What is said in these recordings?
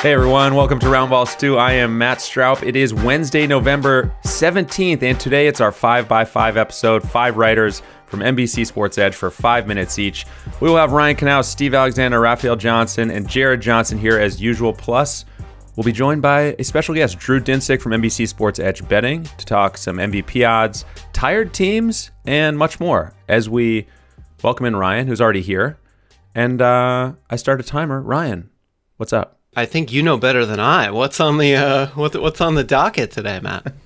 Hey everyone, welcome to Roundball Stew. I am Matt Straub. It is Wednesday, November 17th, and today it's our 5x5 episode. Five writers from NBC Sports Edge for five minutes each. We will have Ryan Knaus, Steve Alexander, Raphielle Johnson, and Jared Johnson here as usual. Plus, we'll be joined by a special guest, Drew Dinsick from NBC Sports Edge Betting, to talk some MVP odds, tired teams, and much more as we welcome in Ryan, who's already here. And uh, I start a timer. Ryan, what's up? I think you know better than I. What's on the uh, what, what's on the docket today, Matt?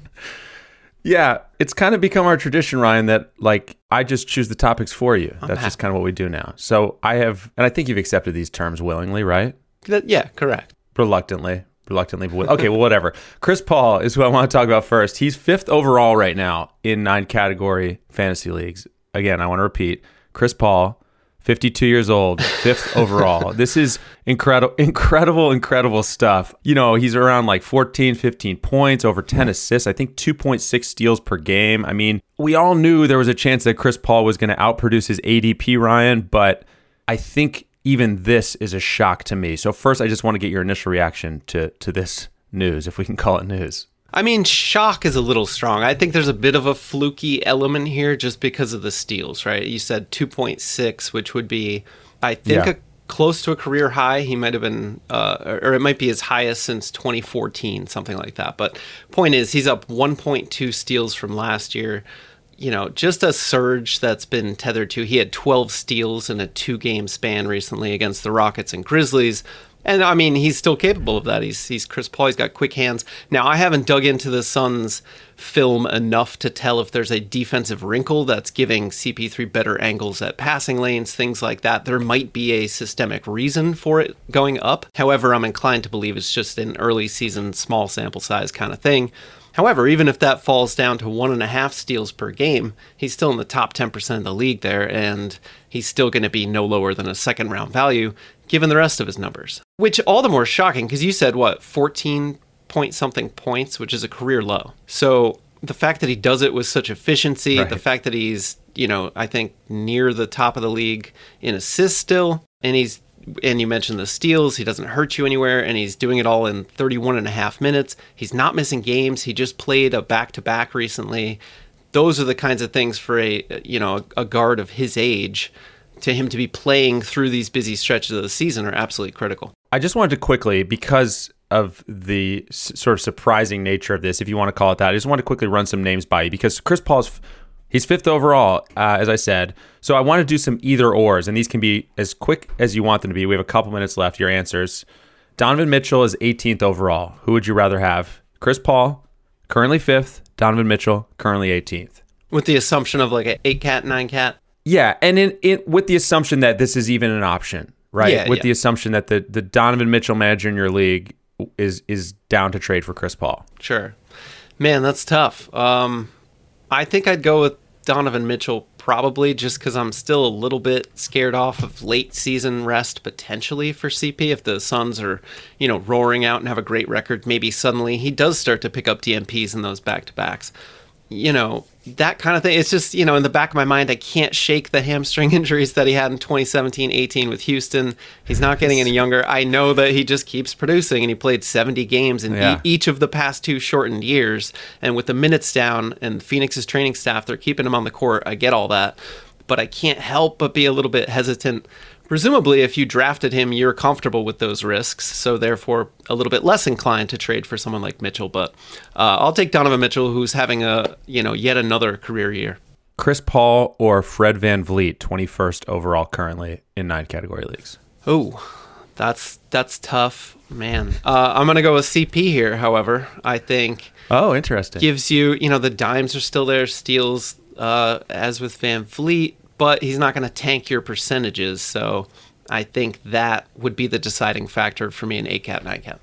Yeah, it's kind of become our tradition, Ryan, that like I just choose the topics for you. That's just kind of what we do now. So I have, and I think you've accepted these terms willingly, right? That- yeah, correct. Reluctantly, reluctantly, but okay. well, whatever. Chris Paul is who I want to talk about first. He's fifth overall right now in nine category fantasy leagues. Again, I want to repeat: Chris Paul, 52 years old, fifth overall. This is incredible, incredible, incredible stuff. You know, he's around like 14, 15 points, over 10 assists, I think 2.6 steals per game. I mean, we all knew there was a chance that Chris Paul was going to outproduce his ADP, Ryan, but I think even this is a shock to me. So first, I just want to get your initial reaction to to this news, if we can call it news. I mean, shock is a little strong. I think there's a bit of a fluky element here just because of the steals, right? You said 2.6, which would be, I think, Yeah. a, close to a career high. He might have been, uh, or or it might be his highest since 2014, something like that. But point is, he's up 1.2 steals from last year. You know, just a surge that's been tethered to. He had 12 steals in a two game span recently against the Rockets and Grizzlies. And I mean, he's still capable of that. He's he's Chris Paul. He's got quick hands. Now, I haven't dug into the Suns film enough to tell if there's a defensive wrinkle that's giving CP3 better angles at passing lanes, things like that. There might be a systemic reason for it going up. However, I'm inclined to believe it's just an early season, small sample size kind of thing. However, even if that falls down to one and a half steals per game, he's still in the top 10% of the league there, and he's still going to be no lower than a second round value given the rest of his numbers. Which all the more shocking because you said, what, 14 point something points, which is a career low. So the fact that he does it with such efficiency, the fact that he's, you know, I think near the top of the league in assists still, and he's and you mentioned the steals, he doesn't hurt you anywhere, and he's doing it all in 31 and a half minutes. He's not missing games. He just played a back to back recently. Those are the kinds of things for a you know a guard of his age to him to be playing through these busy stretches of the season are absolutely critical. I just wanted to quickly, because of the s- sort of surprising nature of this, if you want to call it that, I just want to quickly run some names by you because Chris Paul's f- he's fifth overall, uh, as I said. So I want to do some either ors, and these can be as quick as you want them to be. We have a couple minutes left. Your answers. Donovan Mitchell is 18th overall. Who would you rather have? Chris Paul, currently fifth. Donovan Mitchell, currently 18th. With the assumption of like an eight cat, nine cat. Yeah, and in, in with the assumption that this is even an option, right? Yeah, with yeah. the assumption that the the Donovan Mitchell manager in your league is is down to trade for Chris Paul. Sure. Man, that's tough. Um, I think I'd go with Donovan Mitchell probably just because I'm still a little bit scared off of late season rest potentially for CP. If the Suns are, you know, roaring out and have a great record, maybe suddenly he does start to pick up DNPs in those back to backs. You know, that kind of thing. It's just, you know, in the back of my mind, I can't shake the hamstring injuries that he had in 2017 18 with Houston. He's not getting any younger. I know that he just keeps producing and he played 70 games in Yeah. e- each of the past two shortened years. And with the minutes down and Phoenix's training staff, they're keeping him on the court. I get all that. But I can't help but be a little bit hesitant. Presumably, if you drafted him, you're comfortable with those risks, so therefore a little bit less inclined to trade for someone like Mitchell. But uh, I'll take Donovan Mitchell, who's having a you know yet another career year. Chris Paul or Fred VanVleet, 21st overall currently in nine category leagues. Oh, that's that's tough, man. Uh, I'm gonna go with CP here. However, I think Oh, interesting. gives you, you know, the dimes are still there, steals uh, as with VanVleet, but he's not going to tank your percentages. So I think that would be the deciding factor for me in A cap, and I cat.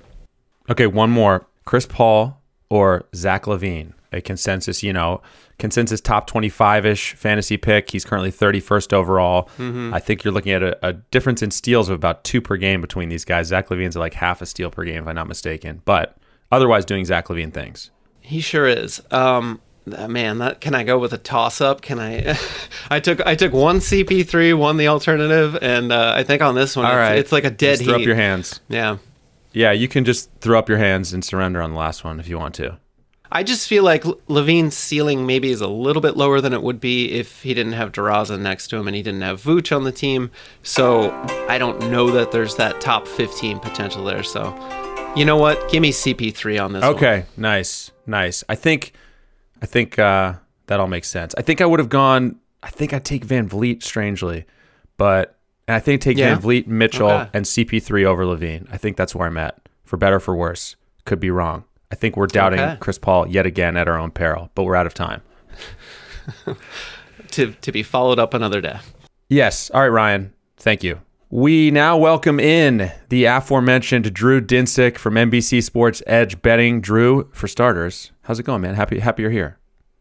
Okay, one more. Chris Paul or Zach LaVine, a consensus, you know, consensus top 25 ish fantasy pick. He's currently 31st overall. Mm-hmm. I think you're looking at a, a, difference in steals of about two per game between these guys. Zach LaVine's like half a steal per game, if I'm not mistaken, but otherwise doing Zach LaVine things. He sure is. Um, man, that can I go with a toss up? Can I? I took I took one CP3, one the alternative, and uh, I think on this one, All it's, right. it's like a dead Just throw heat. up your hands. Yeah. Yeah, you can just throw up your hands and surrender on the last one if you want to. I just feel like LaVine's ceiling maybe is a little bit lower than it would be if he didn't have DeRozan next to him and he didn't have Vooch on the team. So I don't know that there's that top 15 potential there. So you know what? Give me CP3 on this. Okay, one. nice, nice. I think, I think uh, that all makes sense. I think I would have gone. I think I'd take VanVleet strangely, but and I think take Yeah? VanVleet, Mitchell, Okay. and CP3 over LaVine. I think that's where I'm at. For better, for worse, could be wrong. I think we're doubting Okay. Chris Paul yet again at our own peril, but we're out of time. To to be followed up another day. Yes. All right, Ryan. Thank you. We now welcome in the aforementioned Drew Dinsick from NBC Sports Edge Betting. Drew, for starters, how's it going, man? Happy, happy you're here.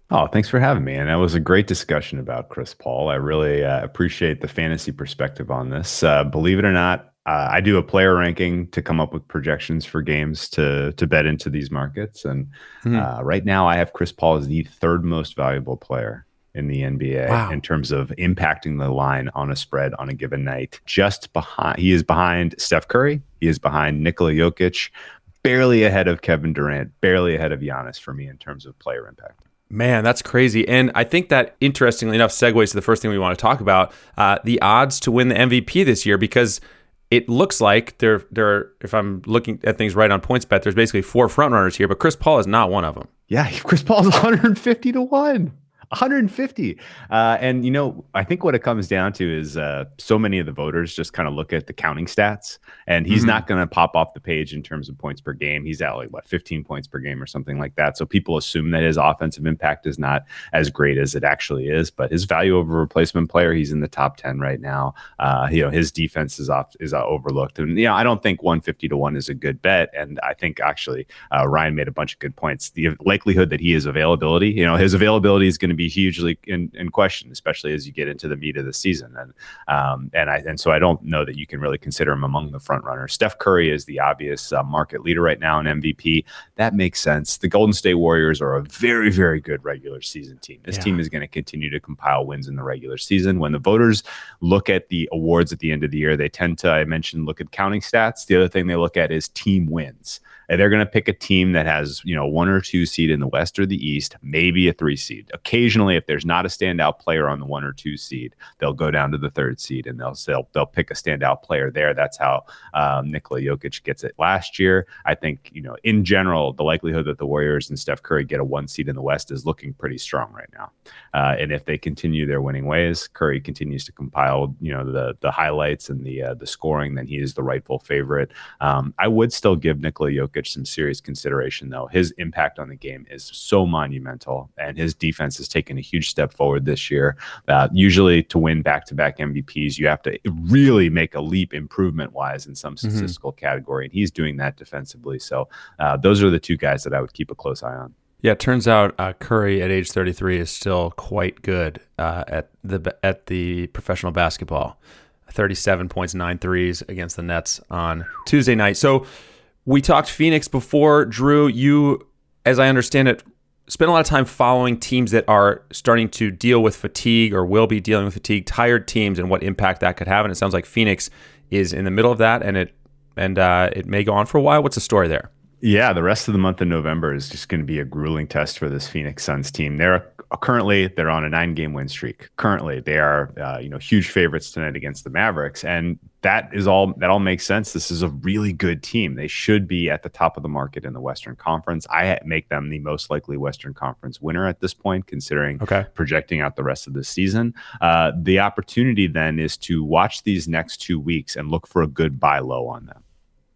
Oh, thanks for having me. And that was a great discussion about Chris Paul. I really uh, appreciate the fantasy perspective on this. Uh, believe it or not, uh, I do a player ranking to come up with projections for games to to bet into these markets. And Mhm. uh, right now, I have Chris Paul as the third most valuable player in the NBA Wow. in terms of impacting the line on a spread on a given night. Just behind, he is behind Steph Curry. He is behind Nikola Jokic, barely ahead of Kevin Durant, barely ahead of Giannis for me in terms of player impact. Man, that's crazy. And I think that, interestingly enough, segues to the first thing we want to talk about uh, the odds to win the MVP this year, because it looks like there, there. If I'm looking at things right on PointsBet, there's basically four frontrunners here, but Chris Paul is not one of them. Yeah, Chris Paul's 150 to 1. 150. Uh, and, you know, I think what it comes down to is uh, so many of the voters just kind of look at the counting stats, and he's Mhm. not going to pop off the page in terms of points per game. He's at like, what, 15 points per game or something like that. So people assume that his offensive impact is not as great as it actually is, but his value over replacement player, he's in the top 10 right now. Uh, you know, his defense is off, is uh, overlooked. And, you know, I don't think 150 to 1 is a good bet. And I think actually uh, Ryan made a bunch of good points. The likelihood that he is availability, you know, his availability is going to be hugely in, in question, especially as you get into the meat of the season. And um, and I and so I don't know that you can really consider him among the front runners. Steph Curry is the obvious uh, market leader right now in MVP. That makes sense. The Golden State Warriors are a very very good regular season team. This Yeah. team is going to continue to compile wins in the regular season. When the voters look at the awards at the end of the year, they tend to I mentioned look at counting stats. The other thing they look at is team wins. They're going to pick a team that has, you know, one or two seed in the West or the East, maybe a three seed. Occasionally, if there's not a standout player on the one or two seed, they'll go down to the third seed and they'll they'll, they'll pick a standout player there. That's how um, Nikola Jokic gets it last year. I think, you know, in general, the likelihood that the Warriors and Steph Curry get a one seed in the West is looking pretty strong right now. Uh, and if they continue their winning ways, Curry continues to compile, you know, the the highlights and the uh, the scoring, then he is the rightful favorite. Um, I would still give Nikola Jokic some serious consideration, though. His impact on the game is so monumental, and his defense has taken a huge step forward this year. Uh, usually, to win back to back MVPs, you have to really make a leap improvement wise in some statistical category, and he's doing that defensively. So, uh, those are the two guys that I would keep a close eye on. Yeah, it turns out uh, Curry at age 33 is still quite good uh, at the at the professional basketball. 37 points, nine threes against the Nets on Tuesday night. So we talked Phoenix before. Drew, you, as I understand it, spent a lot of time following teams that are starting to deal with fatigue or will be dealing with fatigue, tired teams, and what impact that could have. And it sounds like Phoenix is in the middle of that, and it and uh, it may go on for a while. What's the story there? Yeah, the rest of the month of November is just going to be a grueling test for this Phoenix Suns team. They're currently they're on a nine-game win streak. Currently, they are uh, you know huge favorites tonight against the Mavericks, and that is all that all makes sense. This is a really good team. They should be at the top of the market in the Western Conference. I make them the most likely Western Conference winner at this point, considering Okay. projecting out the rest of the season. Uh, the opportunity then is to watch these next two weeks and look for a good buy low on them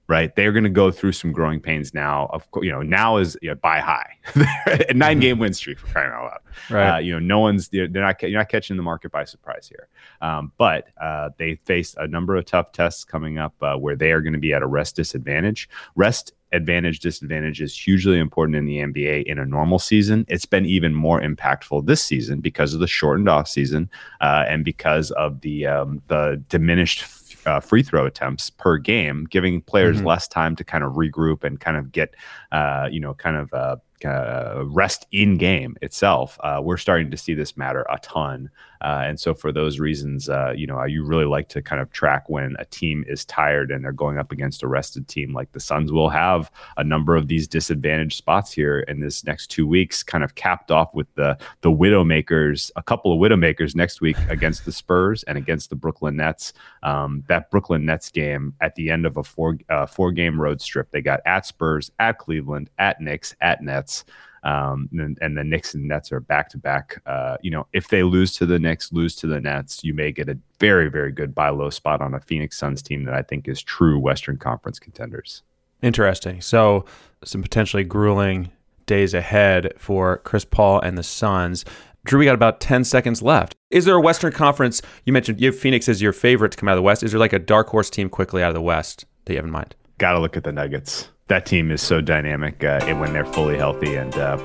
right? They're going to go through some growing pains now. Of course, you know, now is you know, buy high, a nine game win streak for crying out loud. Right. Uh, you know, no one's they're, not you're not catching the market by surprise here. Um, but uh, they face a number of tough tests coming up uh, where they are going to be at a rest disadvantage. Rest advantage disadvantage is hugely important in the NBA in a normal season. It's been even more impactful this season because of the shortened off season uh, and because of the um, the diminished uh, free throw attempts per game, giving players mm-hmm. less time to kind of regroup and kind of get, uh, you know, kind of uh, uh, rest in game itself, uh, we're starting to see this matter a ton. Uh, and so, for those reasons, uh, you know, you really like to kind of track when a team is tired and they're going up against a rested team. Like the Suns will have a number of these disadvantaged spots here in this next two weeks, kind of capped off with the the Widowmakers, a couple of Widowmakers next week against the Spurs and against the Brooklyn Nets. Um, that Brooklyn Nets game at the end of a four uh, four game road strip, they got at Spurs, at Cleveland, at Knicks, at Nets. Um, and, and, the Knicks and Nets are back to back. You know, if they lose to the Knicks, lose to the Nets, you may get a very, very good buy low spot on a Phoenix Suns team that I think is true Western Conference contenders. Interesting. So, some potentially grueling days ahead for Chris Paul and the Suns. Drew, we got about 10 seconds left. Is there a Western Conference? You mentioned you have Phoenix as your favorite to come out of the West. Is there like a dark horse team quickly out of the West that you have in mind? Got to look at the Nuggets that team is so dynamic uh, when they're fully healthy. And uh,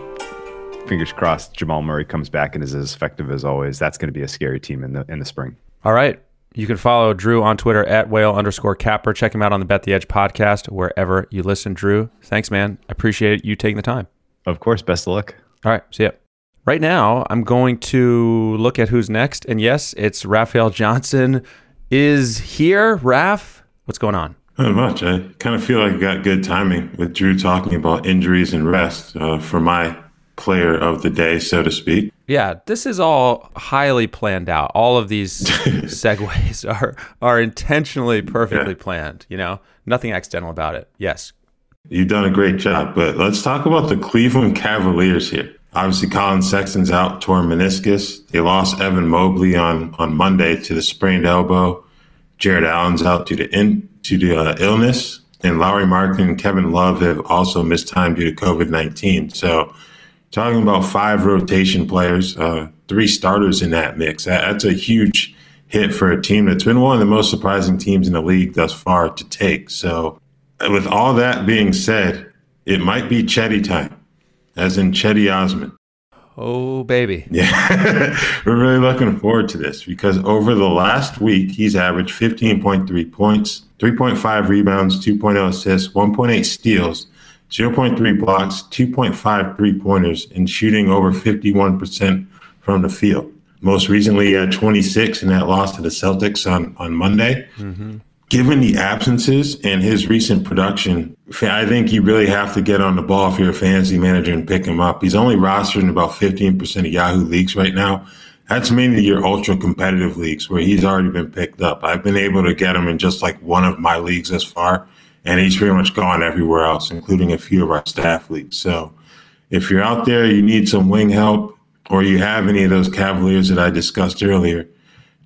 fingers crossed, Jamal Murray comes back and is as effective as always. That's going to be a scary team in the in the spring. All right. You can follow Drew on Twitter at whale underscore capper. Check him out on the Bet the Edge podcast wherever you listen. Drew, thanks, man. I appreciate you taking the time. Of course. Best of luck. All right. See ya. Right now, I'm going to look at who's next. And yes, it's Raphielle Johnson is here. Raf, what's going on? Not much. I kind of feel like I got good timing with Drew talking about injuries and rest uh, for my player of the day, so to speak. Yeah, this is all highly planned out. All of these segues are are intentionally perfectly yeah. planned. You know, nothing accidental about it. Yes, you've done a great job. But let's talk about the Cleveland Cavaliers here. Obviously, Collin Sexton's out, torn meniscus. They lost Evan Mobley on on Monday to the sprained elbow. Jarrett Allen's out due to in, due to uh, illness, and Lauri Markkanen and Kevin Love have also missed time due to COVID 19. So, talking about five rotation players, uh, three starters in that mix, that, that's a huge hit for a team that's been one of the most surprising teams in the league thus far to take. So, with all that being said, it might be Cedi time, as in Cedi Osman. Oh, baby. Yeah. We're really looking forward to this because over the last week, he's averaged 15.3 points, 3.5 rebounds, 2.0 assists, 1.8 steals, 0.3 blocks, 2.5 three pointers, and shooting over 51% from the field. Most recently, at 26 in that loss to the Celtics on, on Monday. Mm-hmm given the absences and his recent production, I think you really have to get on the ball if you're a fantasy manager and pick him up. He's only rostered in about 15% of Yahoo leagues right now. That's mainly your ultra competitive leagues where he's already been picked up. I've been able to get him in just like one of my leagues thus far, and he's pretty much gone everywhere else, including a few of our staff leagues. So if you're out there, you need some wing help, or you have any of those Cavaliers that I discussed earlier,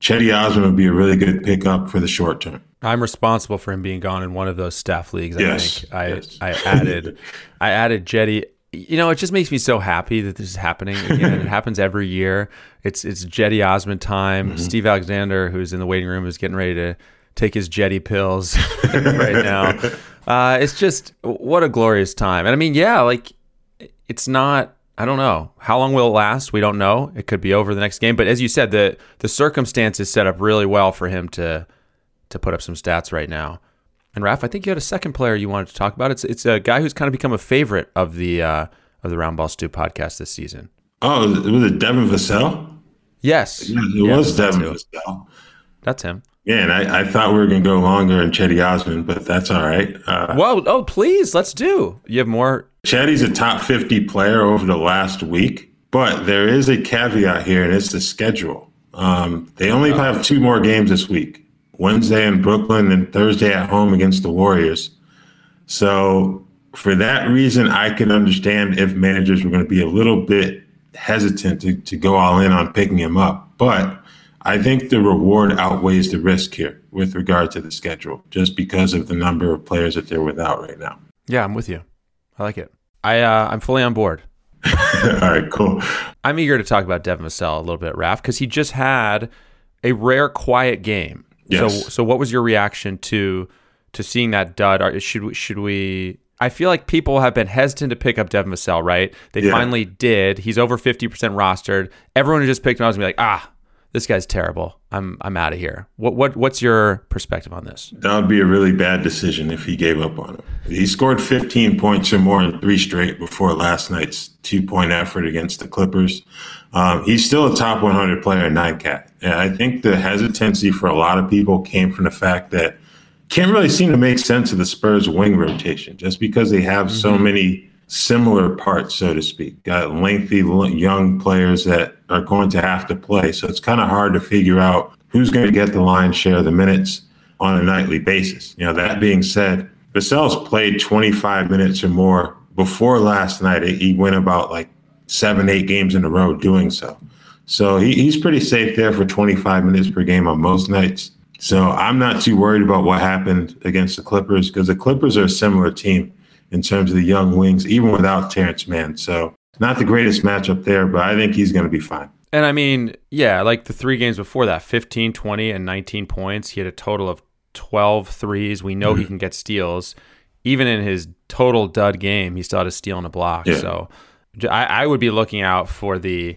Cedi Osman would be a really good pickup for the short term. I'm responsible for him being gone in one of those staff leagues. I yes, think I yes. I added I added Cedi. You know, it just makes me so happy that this is happening again. it happens every year. It's it's Cedi Osman time. Mm-hmm. Steve Alexander, who's in the waiting room, is getting ready to take his Cedi pills right now. Uh, it's just what a glorious time. And I mean, yeah, like it's not. I don't know how long will it last. We don't know. It could be over the next game. But as you said, the the circumstances set up really well for him to to put up some stats right now. And Raf, I think you had a second player you wanted to talk about. It's it's a guy who's kind of become a favorite of the uh, of the Roundball Stew podcast this season. Oh, was it Devin Vassell? Yes, yeah, it yeah, was Devin Vassell. That's him. Yeah, and I, I thought we were going to go longer in Cedi Osman, but that's all right. Uh, well, oh, please, let's do. You have more. Cedi's a top 50 player over the last week, but there is a caveat here, and it's the schedule. Um, they only have two more games this week. Wednesday in Brooklyn and Thursday at home against the Warriors. So for that reason, I can understand if managers were going to be a little bit hesitant to, to go all in on picking him up. But I think the reward outweighs the risk here with regard to the schedule, just because of the number of players that they're without right now. Yeah, I'm with you. I like it. I uh, I'm fully on board. All right, cool. I'm eager to talk about Devin Vassell a little bit, Raf, because he just had a rare quiet game. Yes. So so what was your reaction to to seeing that dud? Are, should we should we? I feel like people have been hesitant to pick up Devin Vassell, right? They Yeah. finally did. He's over 50% rostered. Everyone who just picked him up was gonna be like, ah, this guy's terrible. I'm I'm out of here. What what what's your perspective on this? That would be a really bad decision if he gave up on him. He scored 15 points or more in three straight before last night's two point effort against the Clippers. Um, he's still a top 100 player in nine cat. And I think the hesitancy for a lot of people came from the fact that can't really seem to make sense of the Spurs wing rotation just because they have so many similar parts, so to speak. Got lengthy young players that are going to have to play. So it's kind of hard to figure out who's going to get the lion's share of the minutes on a nightly basis. You know, that being said, Vassell's played 25 minutes or more before last night. He went about like seven, eight games in a row doing so. So he, he's pretty safe there for 25 minutes per game on most nights. So I'm not too worried about what happened against the Clippers because the Clippers are a similar team in terms of the young wings, even without Terrence Mann. So not the greatest matchup there, but I think he's going to be fine. And I mean, yeah, like the three games before that 15, 20, and 19 points. He had a total of 12 threes. We know he mm-hmm. can get steals. Even in his total dud game, he still had a steal and a block. Yeah. So I would be looking out for the,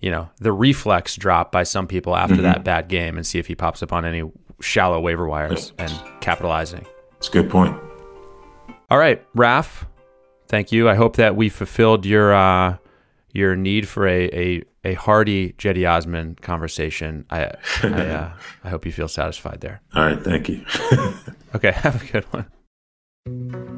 you know, the reflex drop by some people after mm-hmm. that bad game and see if he pops up on any shallow waiver wires and capitalizing. It's a good point. All right, Raf, thank you. I hope that we fulfilled your uh, your need for a a, a hearty Cedi Osman conversation. I I, uh, I hope you feel satisfied there. All right. Thank you. Okay, have a good one.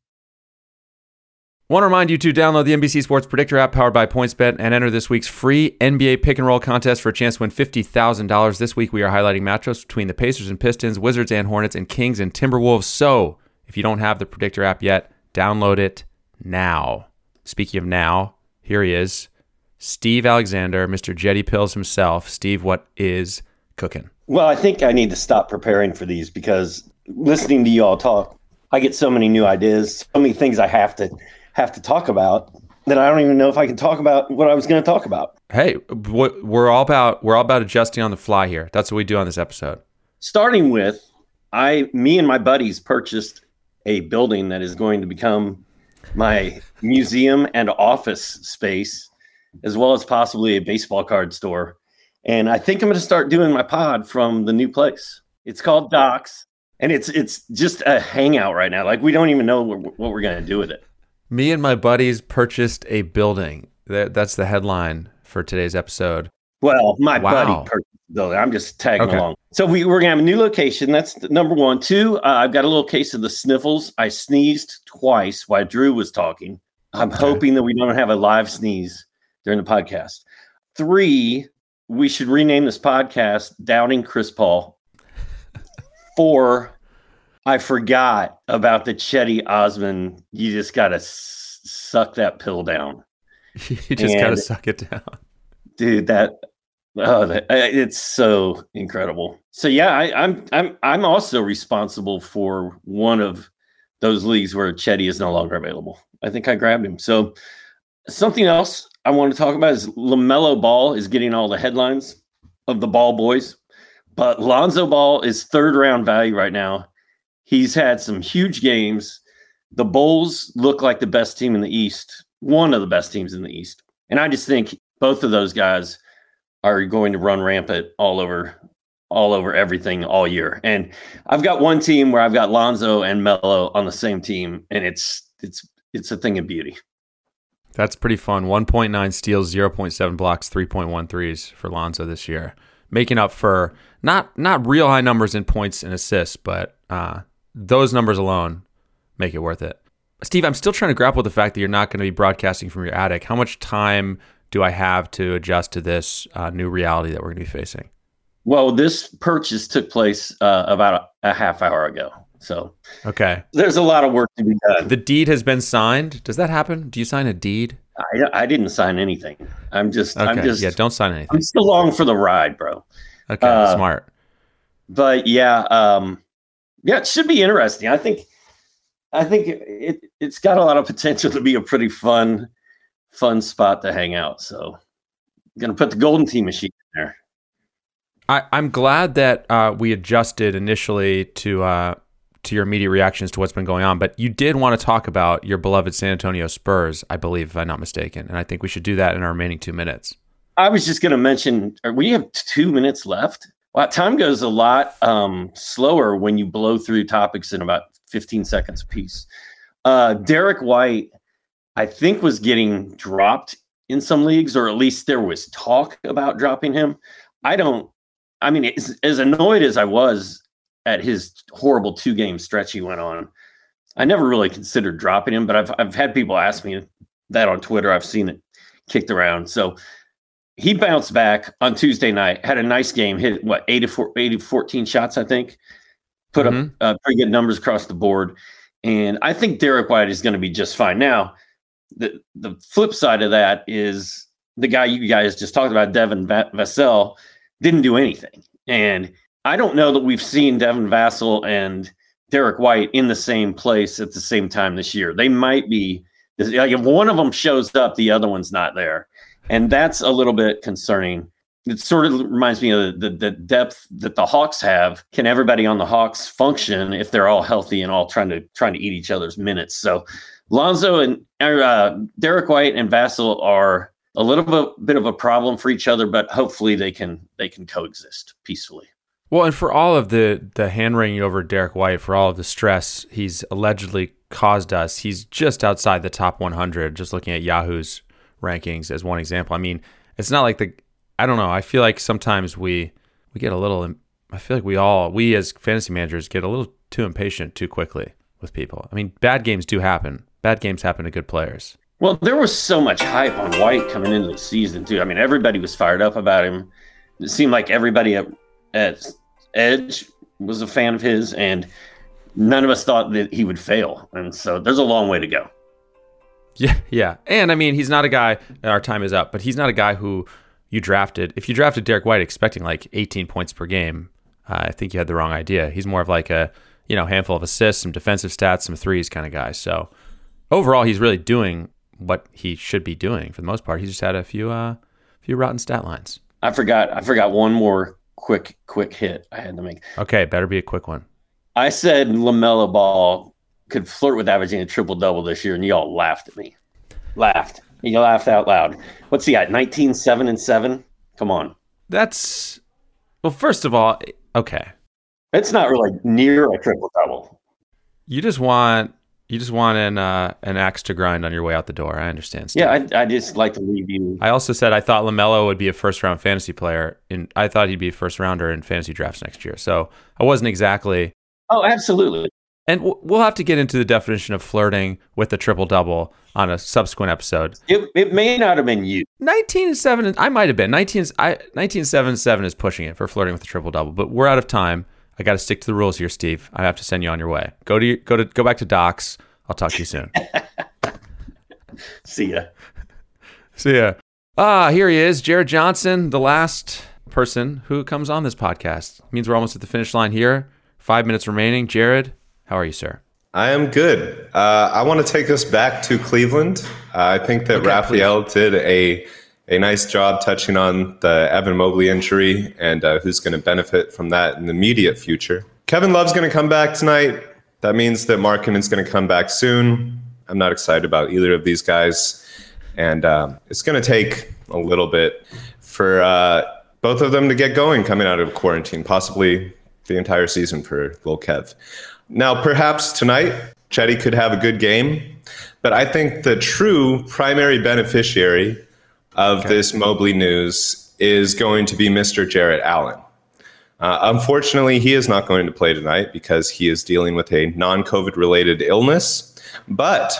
Want to remind you to download the NBC Sports Predictor app powered by PointsBet and enter this week's free NBA pick and roll contest for a chance to win $50,000. This week we are highlighting matchups between the Pacers and Pistons, Wizards and Hornets, and Kings and Timberwolves. So if you don't have the Predictor app yet, download it now. Speaking of now, here he is, Steve Alexander, Mr. Cedi Pills himself. Steve, what is cooking? Well, I think I need to stop preparing for these because listening to you all talk, I get so many new ideas, so many things I have to have to talk about that I don't even know if I can talk about what I was going to talk about. Hey, what- we're all about we're all about adjusting on the fly here. That's what we do on this episode. Starting with, I, me and my buddies purchased a building that is going to become my museum and office space, as well as possibly a baseball card store. And I think I'm going to start doing my pod from the new place. It's called Docs, and it's it's just a hangout right now. Like we don't even know what, what we're going to do with it. Me and my buddies purchased a building. That, that's the headline for today's episode. Well, my Wow. buddy purchased building. I'm just tagging Okay. along. So we, we're gonna have a new location. That's number one. Two, uh, I've got a little case of the sniffles. I sneezed twice while Drew was talking. I'm hoping that we don't have a live sneeze during the podcast. Three, we should rename this podcast Downing Chris Paul. For I forgot about the Cedi Osman. You just got to s- suck that pill down. you just got to suck it down. dude that oh that, it's so incredible so yeah I, i'm i'm i'm also responsible for one of those leagues where cedi is no longer available i think i grabbed him so something else i want to talk about is lamelo ball is getting all the headlines of the ball boys but lonzo ball is third round value right now he's had some huge games the bulls look like the best team in the east one of the best teams in the east and i just think both of those guys are going to run rampant all over all over everything all year. And I've got one team where I've got Lonzo and Melo on the same team, and it's it's it's a thing of beauty. That's pretty fun. 1.9 steals, 0.7 blocks, 3.1 threes for Lonzo this year, making up for not not real high numbers in points and assists, but uh, those numbers alone make it worth it. Steve, I'm still trying to grapple with the fact that you're not going to be broadcasting from your attic. How much time do I have to adjust to this uh, new reality that we're going to be facing? Well, this purchase took place uh, about a, a half hour ago, so Okay. there's a lot of work to be done. The deed has been signed. Does that happen? Do you sign a deed? I, I didn't sign anything. I'm just Okay. I'm just yeah, don't sign anything. I'm still along for the ride, bro. Okay, uh, smart. but yeah, um, yeah, it should be interesting. I think, I think it it's got a lot of potential to be a pretty fun, fun spot to hang out. So, gonna put the Golden Tee machine in there. I, I'm glad that uh, we adjusted initially to uh, to your immediate reactions to what's been going on, but you did want to talk about your beloved San Antonio Spurs, I believe, if I'm not mistaken, and I think we should do that in our remaining two minutes. I was just gonna mention. uh, We have two minutes left. Well, time goes a lot um, slower when you blow through topics in about 15 seconds apiece. Uh, Derrick White, I think, was getting dropped in some leagues, or at least there was talk about dropping him. I don't. I mean, as, as annoyed as I was at his horrible two game stretch he went on, I never really considered dropping him. But I've I've had people ask me that on Twitter. I've seen it kicked around. So he bounced back on Tuesday night, had a nice game, hit what 80, 80 14 shots, I think, put Mhm. up uh, pretty good numbers across the board. And I think Derrick White is going to be just fine. Now, the the flip side of that is the guy you guys just talked about, Devin Va- Vassell, didn't do anything. And I don't know that we've seen Devin Vassell and Derrick White in the same place at the same time this year. They might be like if one of them shows up, the other one's not there, and that's a little bit concerning. It sort of reminds me of the, the, depth that the Hawks have. Can everybody on the Hawks function if they're all healthy and all trying to trying to eat each other's minutes? So Lonzo and uh, Derrick White and Vassell are a little bit, bit of a problem for each other, but hopefully they can they can coexist peacefully. Well, and for all of the the hand wringing over Derrick White, for all of the stress he's allegedly caused us, he's just outside the top 100. Just looking at Yahoo's rankings as one example. I mean, it's not like the I don't know. I feel like sometimes we we get a little. I feel like we all we as fantasy managers get a little too impatient too quickly with people. I mean, bad games do happen. Bad games happen to good players. Well, there was so much hype on White coming into the season too. I mean, everybody was fired up about him. It seemed like everybody at, at Edge was a fan of his, and none of us thought that he would fail. And so there's a long way to go. Yeah, yeah. And I mean, he's not a guy, our time is up, but he's not a guy who you drafted. If you drafted Derrick White expecting like 18 points per game, uh, I think you had the wrong idea. He's more of like a, you know, handful of assists, some defensive stats, some threes kind of guy. So overall, he's really doing what he should be doing for the most part. He just had a few, uh, few rotten stat lines. I forgot. I forgot one more quick, quick hit I had to make. Okay, better be a quick one. I said LaMelo Ball could flirt with averaging a triple double this year, and y'all laughed at me. Laughed. You laughed out loud. What's he at? 19, 7 and 7? Come on. That's well. First of all, okay, It's not really near a triple double. you just want you just want an uh, an axe to grind on your way out the door. I understand. Steve. Yeah, I, I just like to leave you. I also said I thought Lamelo would be a first round fantasy player, and I thought he'd be a first rounder in fantasy drafts next year. So I wasn't exactly Oh, absolutely. And we'll have to get into the definition of flirting with the triple double on a subsequent episode. It, it may not have been you. 19 I might have been. 19 I 19 7 7 is pushing it for flirting with the triple double but we're out of time. I got to stick to the rules here Steve. I have to send you on your way. Go to go to go back to docs. I'll talk to you soon. See ya. see ya. Ah here he is Jared Johnson the last person who comes on this podcast. Means we're almost at the finish line here. 5 minutes remaining. Jared how are you sir I am good. Uh, I want to take us back to Cleveland. Uh, I think that Okay, Raphielle did a a nice job touching on the Evan Mobley injury and uh, who's going to benefit from that in the immediate future. Kevin Love's going to come back tonight. That means that Markin is going to come back soon. I'm not excited about either of these guys, and um, it's going to take a little bit for uh, both of them to get going coming out of quarantine, possibly the entire season for Lil Kev. Now, perhaps tonight, Cedi could have a good game, but I think the true primary beneficiary of this Mobley news is going to be Mr. Jarrett Allen. Uh, unfortunately, he is not going to play tonight because he is dealing with a non COVID related illness. But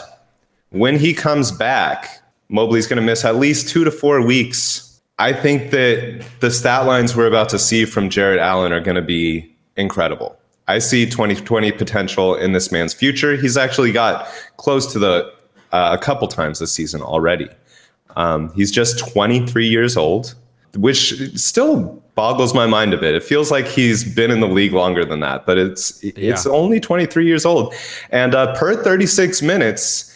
when he comes back, Mobley's going to miss at least two to four weeks. I think that the stat lines we're about to see from Jarrett Allen are going to be incredible. I see 2020 potential in this man's future. He's actually got close to the uh, a couple times this season already. Um, he's just 23 years old, which still boggles my mind a bit. It feels like he's been in the league longer than that, but it's it's only 23 years old. And uh, per 36 minutes,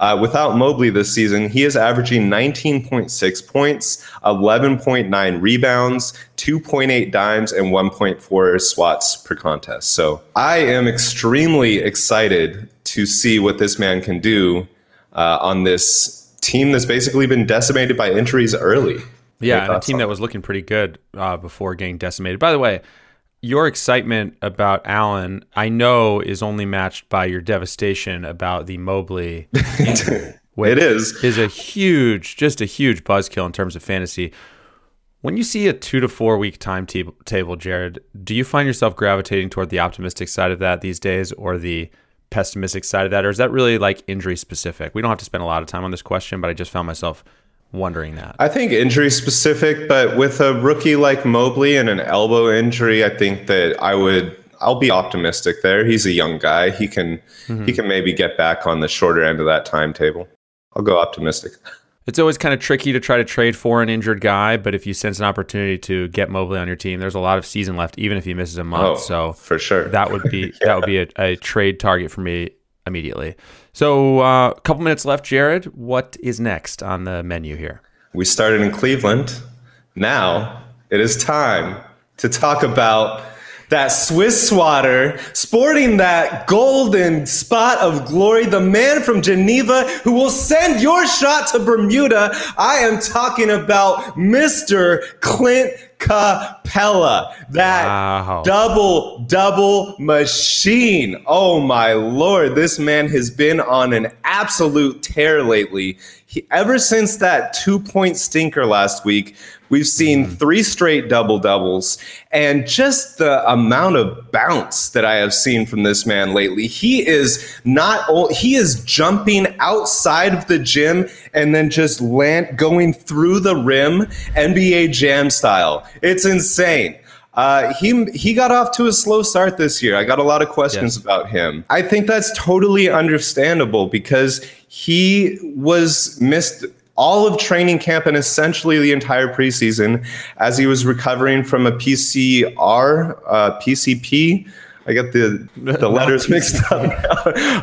uh, without Mobley this season, he is averaging 19.6 points, 11.9 rebounds, 2.8 dimes, and 1.4 swats per contest. So I am extremely excited to see what this man can do uh, on this team that's basically been decimated by injuries early. Yeah, and a team that was looking pretty good uh, before getting decimated. By the way, your excitement about Allen, I know, is only matched by your devastation about the Mobley. It is. is a huge, just a huge buzzkill in terms of fantasy. When you see a two to four week timetable, table, Jared, do you find yourself gravitating toward the optimistic side of that these days, or the pessimistic side of that, or is that really like injury specific? We don't have to spend a lot of time on this question, but I just found myself wondering that. I think injury specific, but with a rookie like Mobley and an elbow injury, I think that I would I'll be optimistic there. He's a young guy. He can he mm-hmm. can maybe get back on the shorter end of that timetable. I'll go optimistic. It's always kind of tricky to try to trade for an injured guy, but if you sense an opportunity to get Mobley on your team, there's a lot of season left, even if he misses a month. Oh, so for sure. that would be that would be a, a trade target for me immediately. So uh, a couple minutes left, Jared. What is next on the menu here? We started in Cleveland. Now it is time to talk about that Swiss swatter sporting that golden spot of glory, the man from Geneva who will send your shot to Bermuda. I am talking about Mr. Clint Capela, that Wow. double double machine. Oh my lord, this man has been on an absolute tear lately. He, ever since that two point stinker last week, we've seen mm-hmm. three straight double doubles, and just the amount of bounce that I have seen from this man lately. He is not o- he is jumping outside of the gym and then just land going through the rim NBA Jam style. It's insane. Uh, he he got off to a slow start this year. I got a lot of questions Yes. about him. I think that's totally understandable because he was missed all of training camp and essentially the entire preseason as he was recovering from a PCR, uh, PCP. I get the the letters mixed up.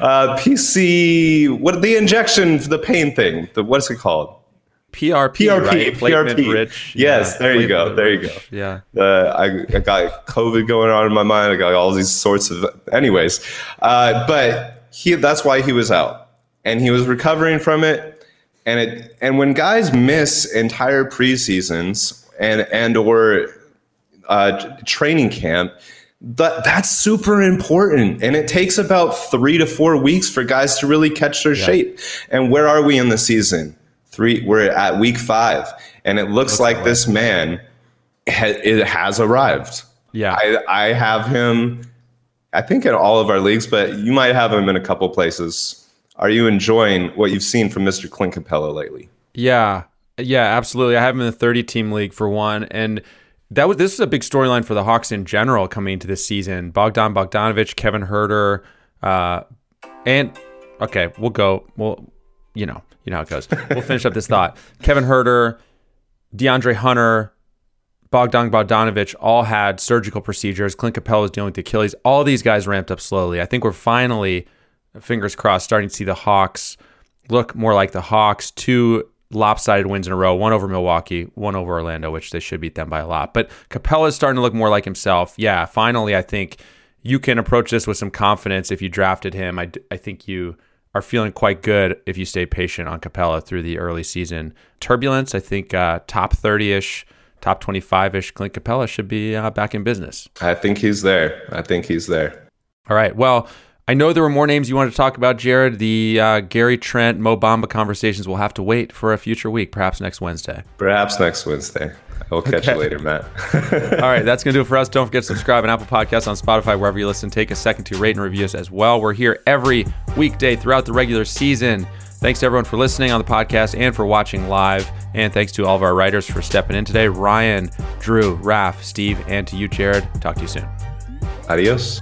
uh, PC, what the injection, the pain thing. The what's it called? PRP, PRP, right? Platelet PRP. rich. Yes, there you go, there you go. Yeah. Uh, I, I got COVID going on in my mind. I got all these sorts of, anyways. Uh, but he, that's why he was out, and he was recovering from it. And it, and when guys miss entire preseasons and and or uh, training camp, that that's super important. And it takes about three to four weeks for guys to really catch their shape. And where are we in the season? Three. We're at week five, and it looks, like this man ha- it has arrived. Yeah. I, I have him I think in all of our leagues, but you might have him in a couple places. Are you enjoying what you've seen from Mr. Clint Capela lately? Yeah, yeah, absolutely. I have him in the 30 team league for one, and that was this is a big storyline for the Hawks in general coming into this season. Bogdan Bogdanovich, Kevin Huerter uh, and okay, we'll go. Well, you know, you know how it goes. We'll finish up this thought. Kevin Huerter, DeAndre Hunter, Bogdan Bogdanovich all had surgical procedures. Clint Capela was dealing with Achilles. All these guys ramped up slowly. I think we're finally, fingers crossed, starting to see the Hawks look more like the Hawks. Two lopsided wins in a row, one over Milwaukee, one over Orlando, which they should beat them by a lot. But Capela is starting to look more like himself. Yeah, finally, I think you can approach this with some confidence if you drafted him. I, I think you are feeling quite good if you stay patient on Capela through the early season turbulence. I think uh, top 30 ish, top 25 ish Clint Capela should be uh, back in business. I think he's there. I think he's there. All right. Well, I know there were more names you wanted to talk about, Jared. The uh, Gary Trent, Mo Bamba conversations will have to wait for a future week, perhaps next Wednesday. Perhaps next Wednesday. I'll catch okay. you later, Matt. All right, that's going to do it for us. Don't forget to subscribe on Apple Podcasts, on Spotify, wherever you listen. Take a second to rate and review us as well. We're here every weekday throughout the regular season. Thanks to everyone for listening on the podcast and for watching live. And thanks to all of our writers for stepping in today Ryan, Drew, Raf, Steve, and to you, Jared. Talk to you soon. Adios.